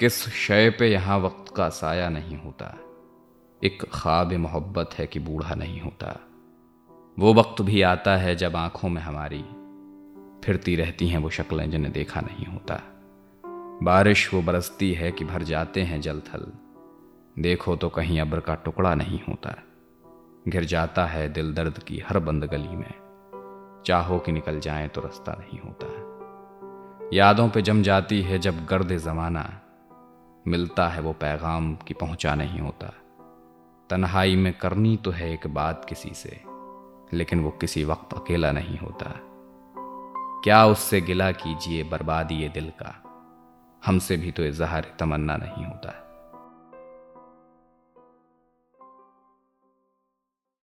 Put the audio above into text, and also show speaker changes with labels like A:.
A: किस शय पे यहाँ वक्त का साया नहीं होता? एक ख्वाब मोहब्बत है कि बूढ़ा नहीं होता। वो वक्त भी आता है जब आँखों में हमारी फिरती रहती हैं, वो शक्लें जिन्हें देखा नहीं होता। बारिश वो बरसती है कि भर जाते हैं जल थल। देखो तो कहीं अब्र का टुकड़ा नहीं होता। घिर जाता है दिल दर्द की हर बंद गली में। चाहो कि निकल जाए तो रास्ता नहीं होता। यादों पे जम जाती है जब गर्द जमाना। मिलता है वो पैगाम कि पहुँचा नहीं होता। तन्हाई में करनी तो है एक बात किसी से, लेकिन वो किसी वक्त अकेला नहीं होता। क्या उससे गिला कीजिए बर्बादी ये दिल का? हमसे भी तो इजहार तमन्ना नहीं होता।